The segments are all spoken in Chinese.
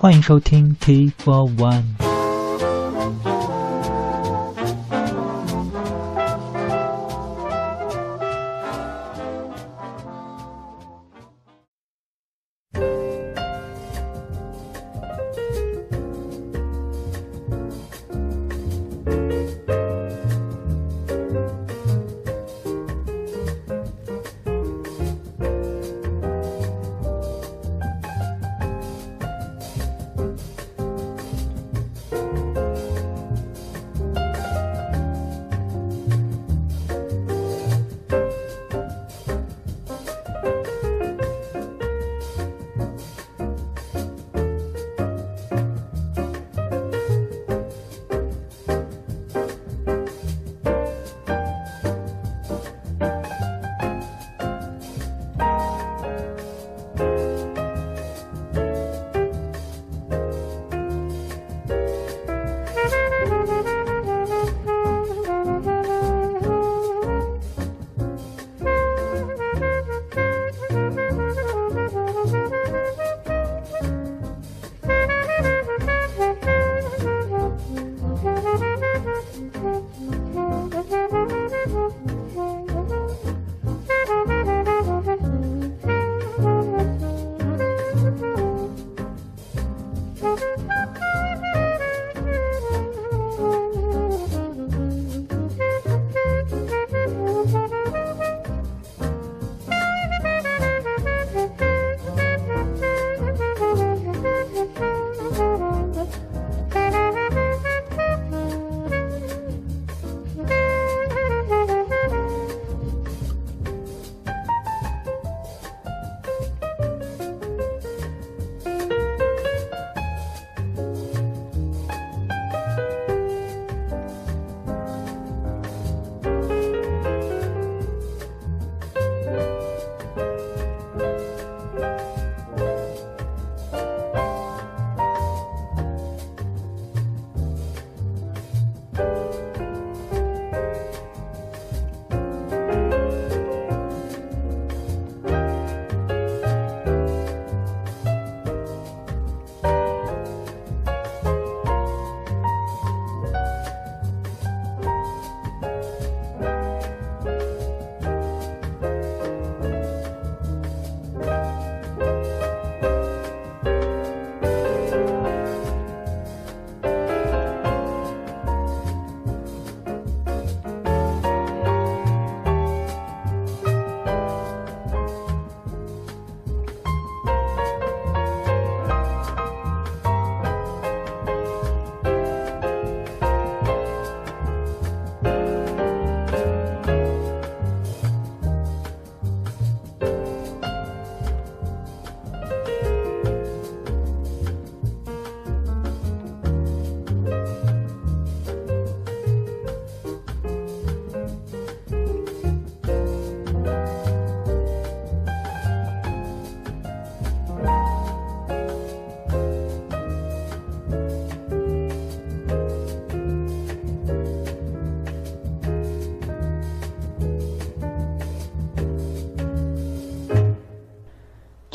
欢迎收听 T for One。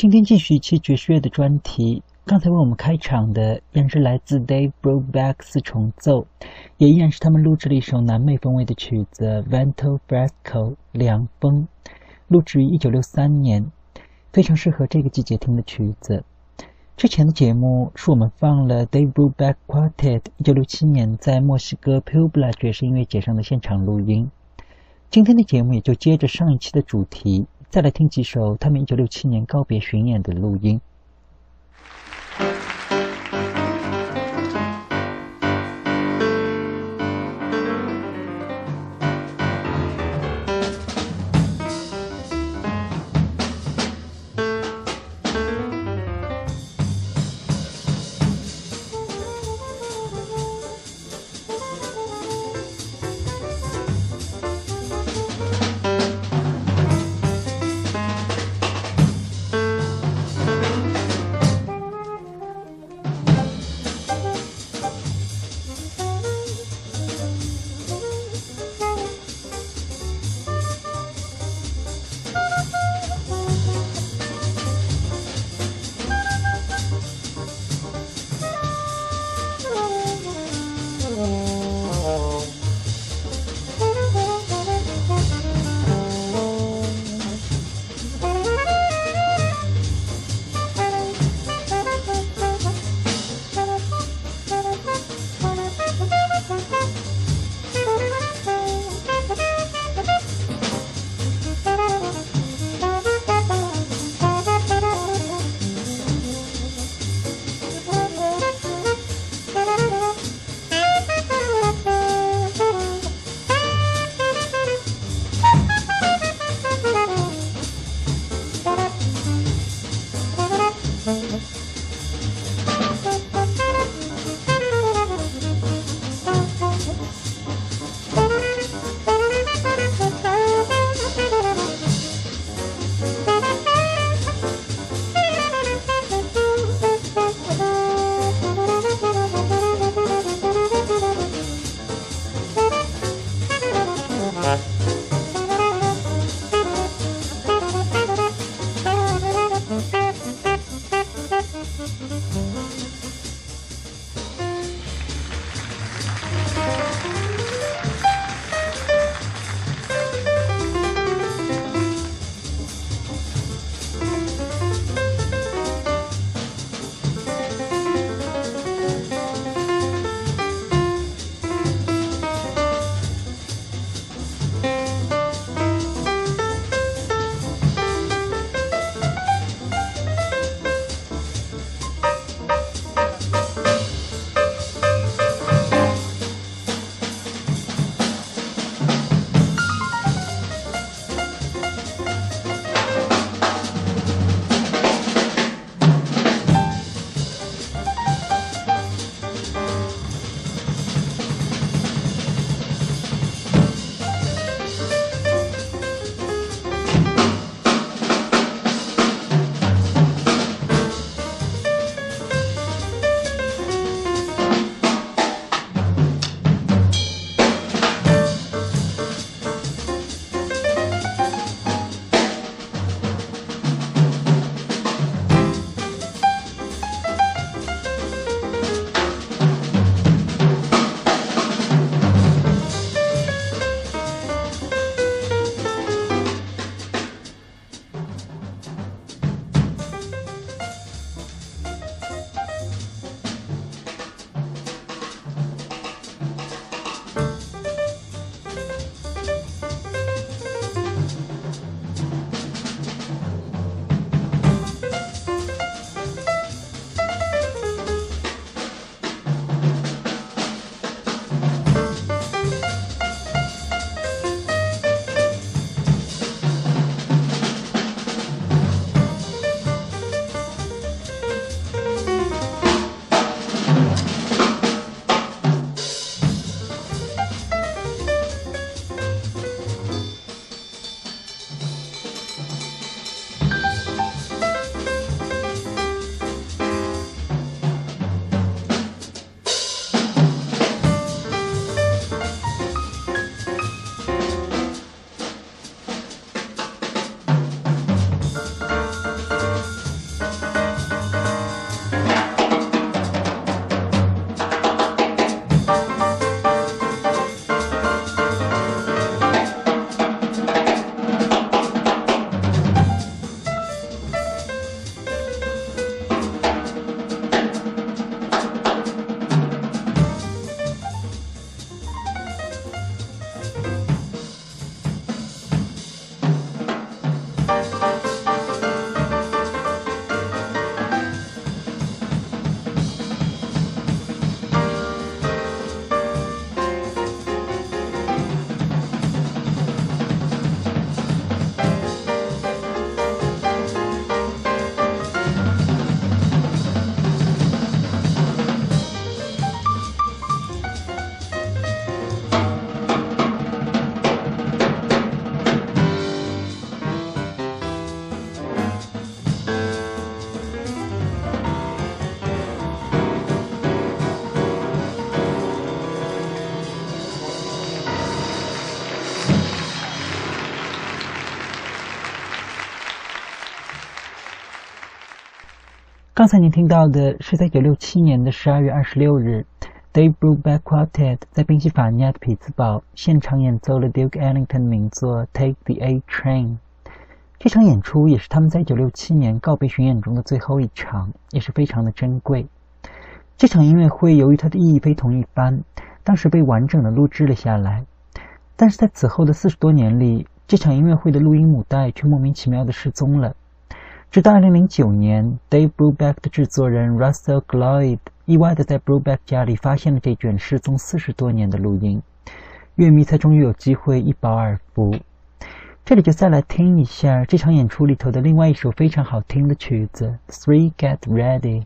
今天继续一期爵士乐的专题。刚才为我们开场的依然是来自 Dave Brubeck 四重奏，也依然是他们录制了一首南美风味的曲子《Vento Fresco》凉风，录制于一九六三年，非常适合这个季节听的曲子。之前的节目是我们放了 Dave Brubeck Quartet 一九六七年在墨西哥 Puebla 爵士音乐节上的现场录音。今天的节目也就接着上一期的主题。再来听几首他们一九六七年告别巡演的录音。刚才您听到的是在1967年的12月26日，Dave Brubeck Quartet 在宾夕法尼亚的匹兹堡现场演奏了 Duke Ellington 的名作《Take the A Train》。这场演出也是他们在1967年告别巡演中的最后一场，也是非常的珍贵。这场音乐会由于它的意义非同一般，当时被完整的录制了下来。但是在此后的四十多年里，这场音乐会的录音母带却莫名其妙的失踪了。直到二零零九年，Dave Brubeck 的制作人 Russell Gloyd 意外的在 Brubeck 家里发现了这卷失踪四十多年的录音，乐迷才终于有机会一饱耳福。这里就再来听一下这场演出里头的另外一首非常好听的曲子《Three Get Ready》。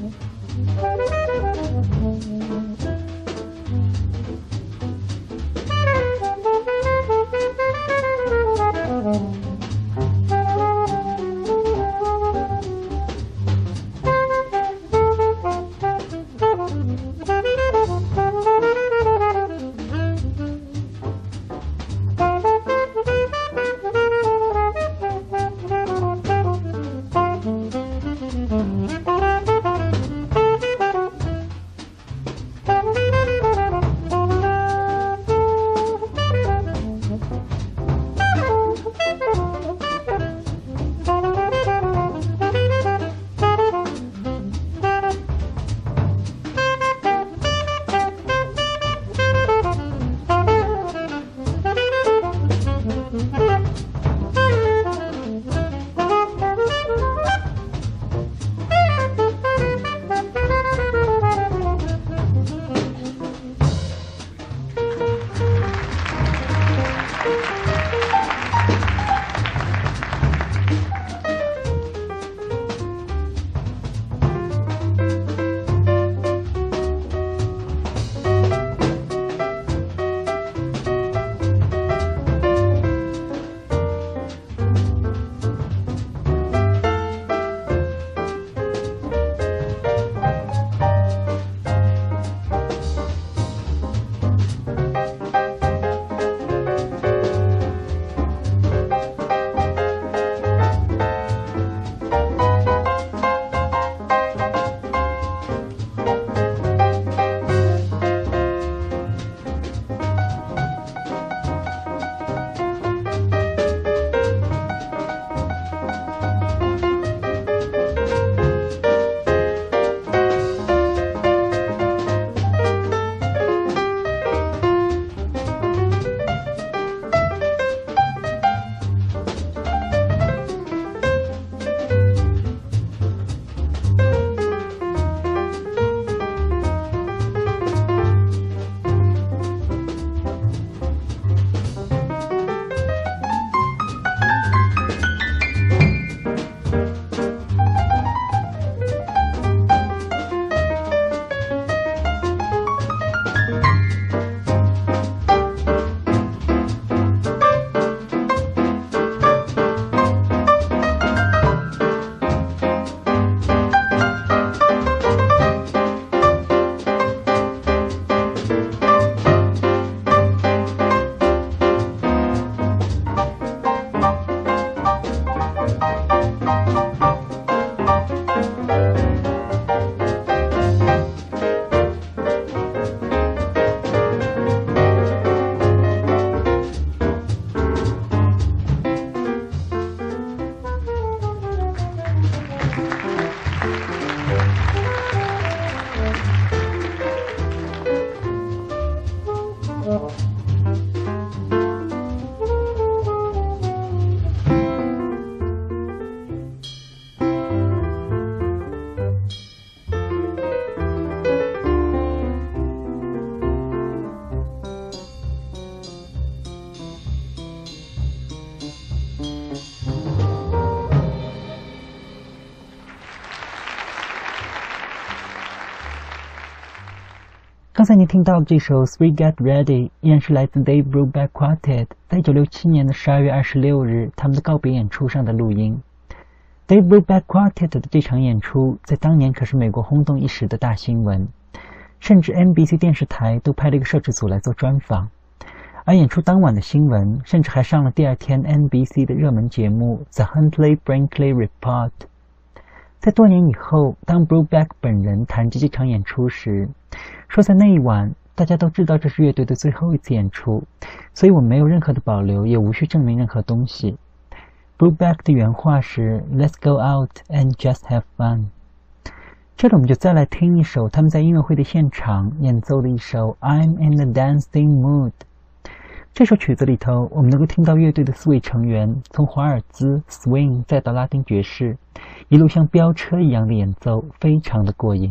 Bye. 才您听到的这首《Three Get Ready》依然是来自 Dave Brubeck Quartet 在一九六七年的十二月二十六日他们的告别演出上的录音。Dave Brubeck Quartet 的这场演出在当年可是美国轰动一时的大新闻，甚至 NBC 电视台都派了一个摄制组来做专访。而演出当晚的新闻甚至还上了第二天 NBC 的热门节目《The Huntley Brinkley Report》。在多年以后，当 Brubeck 本人谈及这场演出时，说在那一晚，大家都知道这是乐队的最后一次演出，所以我没有任何的保留，也无需证明任何东西。"Blue Back" 的原话是：“Let's go out and just have fun。”这里我们就再来听一首他们在音乐会的现场演奏的一首《I'm in the Dancing Mood》。这首曲子里头，我们能够听到乐队的四位成员从华尔兹 swing 再到拉丁爵士，一路像飙车一样的演奏，非常的过瘾。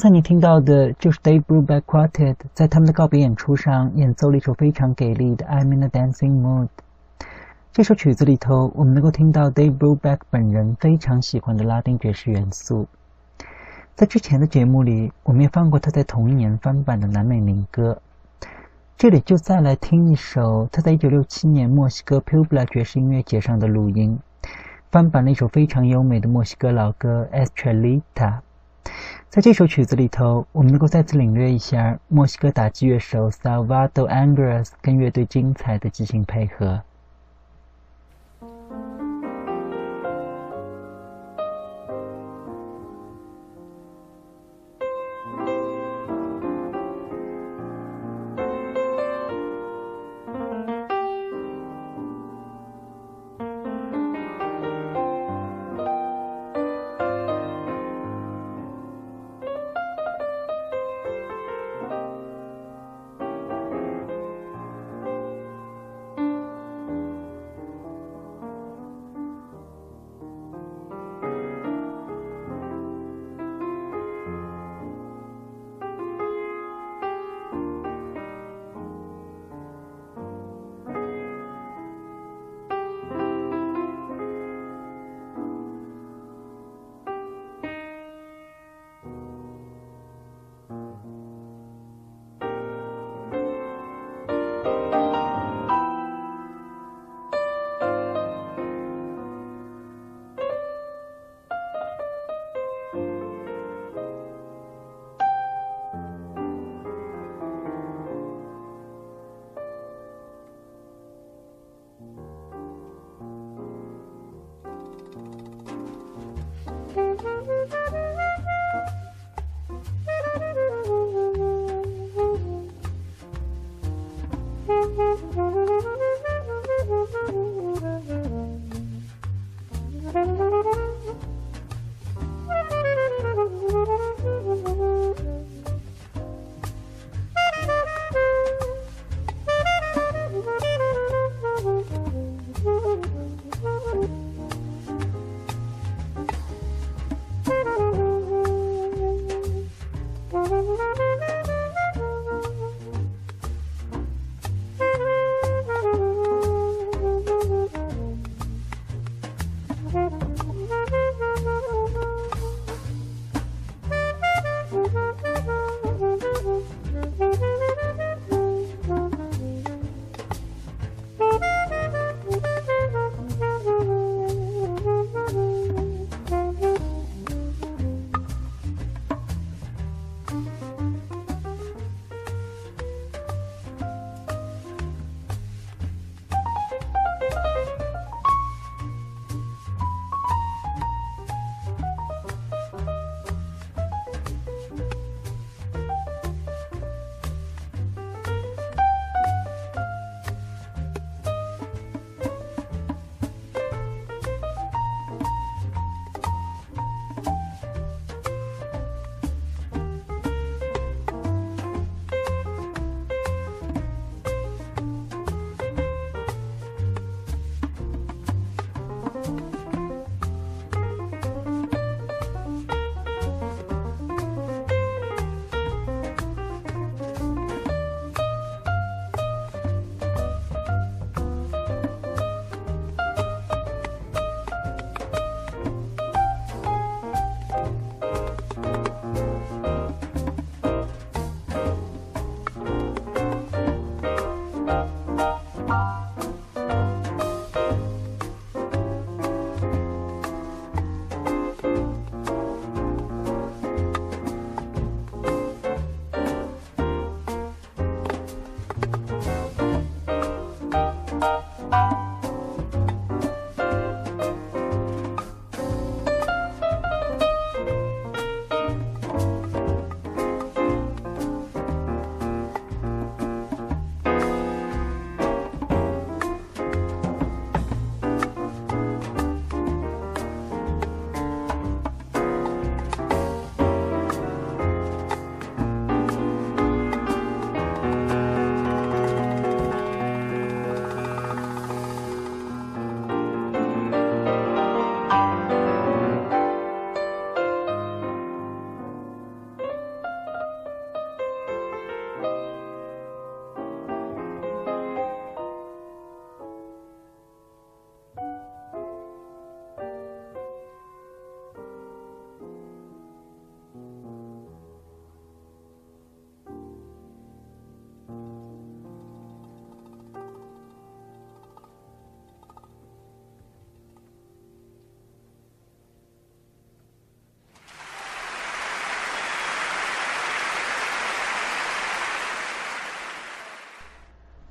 刚才你听到的就是 Dave Brubeck Quartet 在他们的告别演出上演奏了一首非常给力的《I'm in a Dancing Mood》。这首曲子里头，我们能够听到 Dave Brubeck 本人非常喜欢的拉丁爵士元素。在之前的节目里，我们也放过他在同一年翻版的南美民歌。这里就再来听一首他在1967年墨西哥 Puebla 爵士音乐节上的录音，翻版了一首非常优美的墨西哥老歌《Estrellita》。在这首曲子里头，我们能够再次领略一下墨西哥打击乐手 Salvador Angres 跟乐队精彩的即兴配合。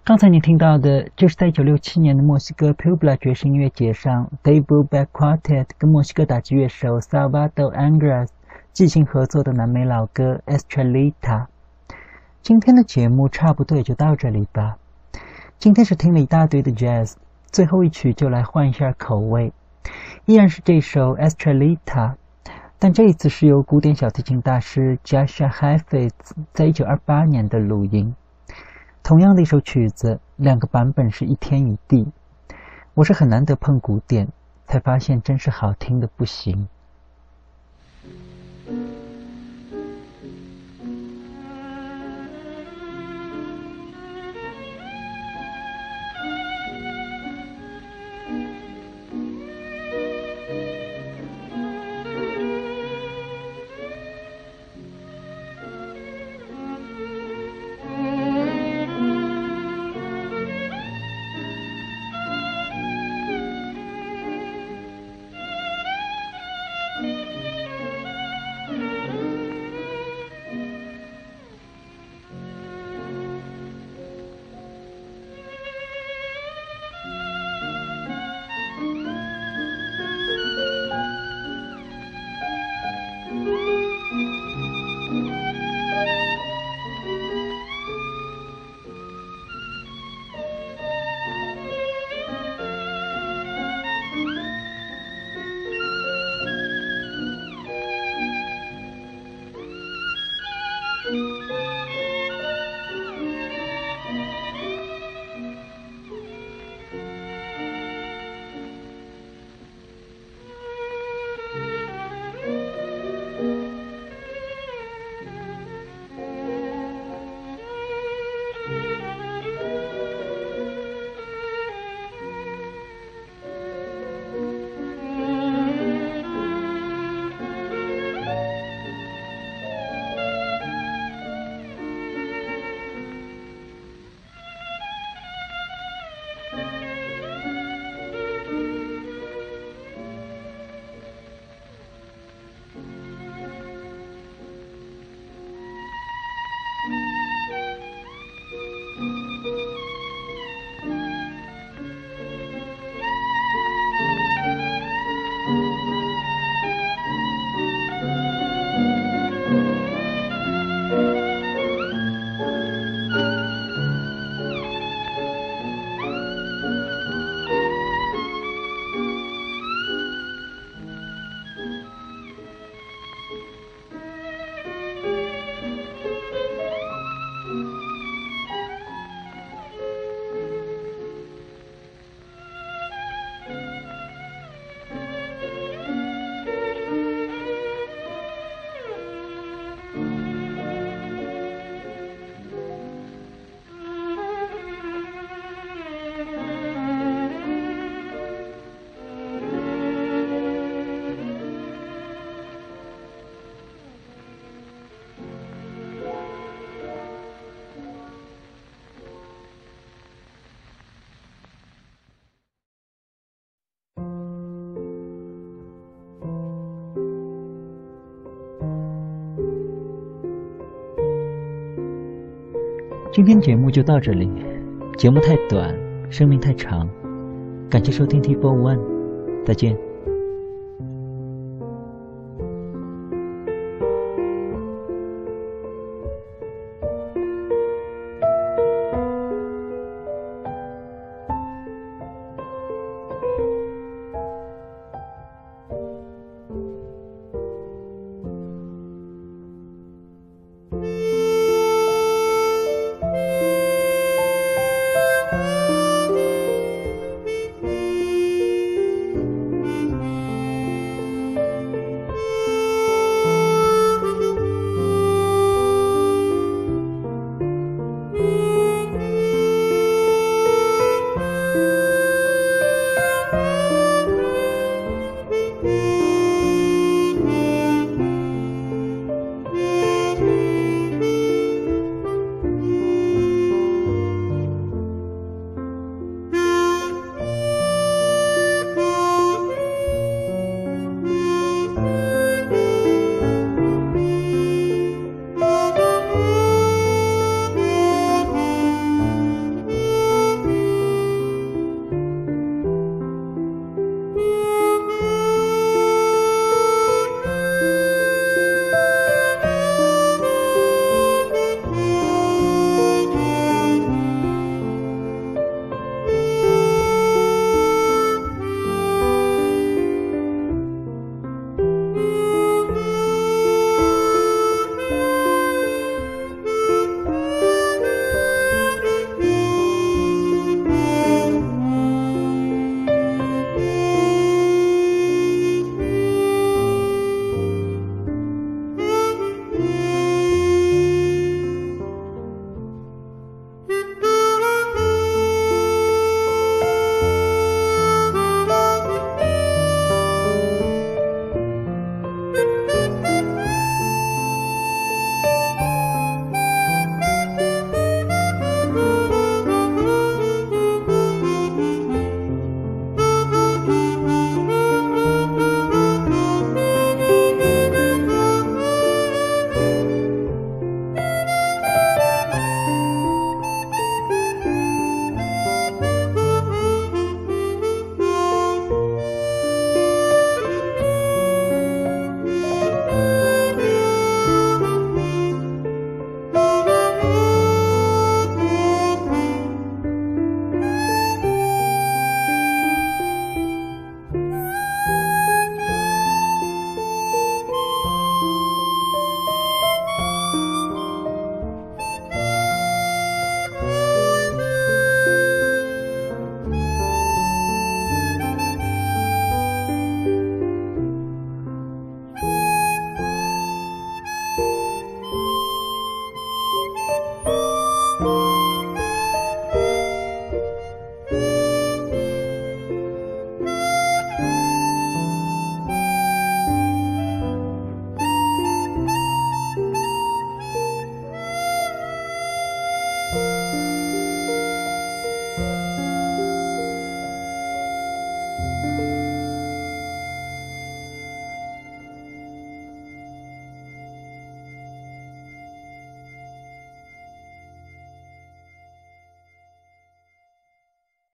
刚才你听到的，就是在1967年的墨西哥 Puebla 爵士音乐节上，Dave Brubeck Quartet 跟墨西哥打击乐手 Salvador Angras 即兴合作的南美老歌 Estrellita。今天的节目差不多也就到这里吧。今天是听了一大堆的 Jazz，最后一曲就来换一下口味，依然是这首 Estrellita，但这一次是由古典小提琴大师 Jascha Heifetz 在1928年的录音。同样的一首曲子，两个版本是一天一地。我是很难得碰古典，才发现真是好听的不行。今天节目就到这里，节目太短，生命太长，感谢收听 T Four One，再见。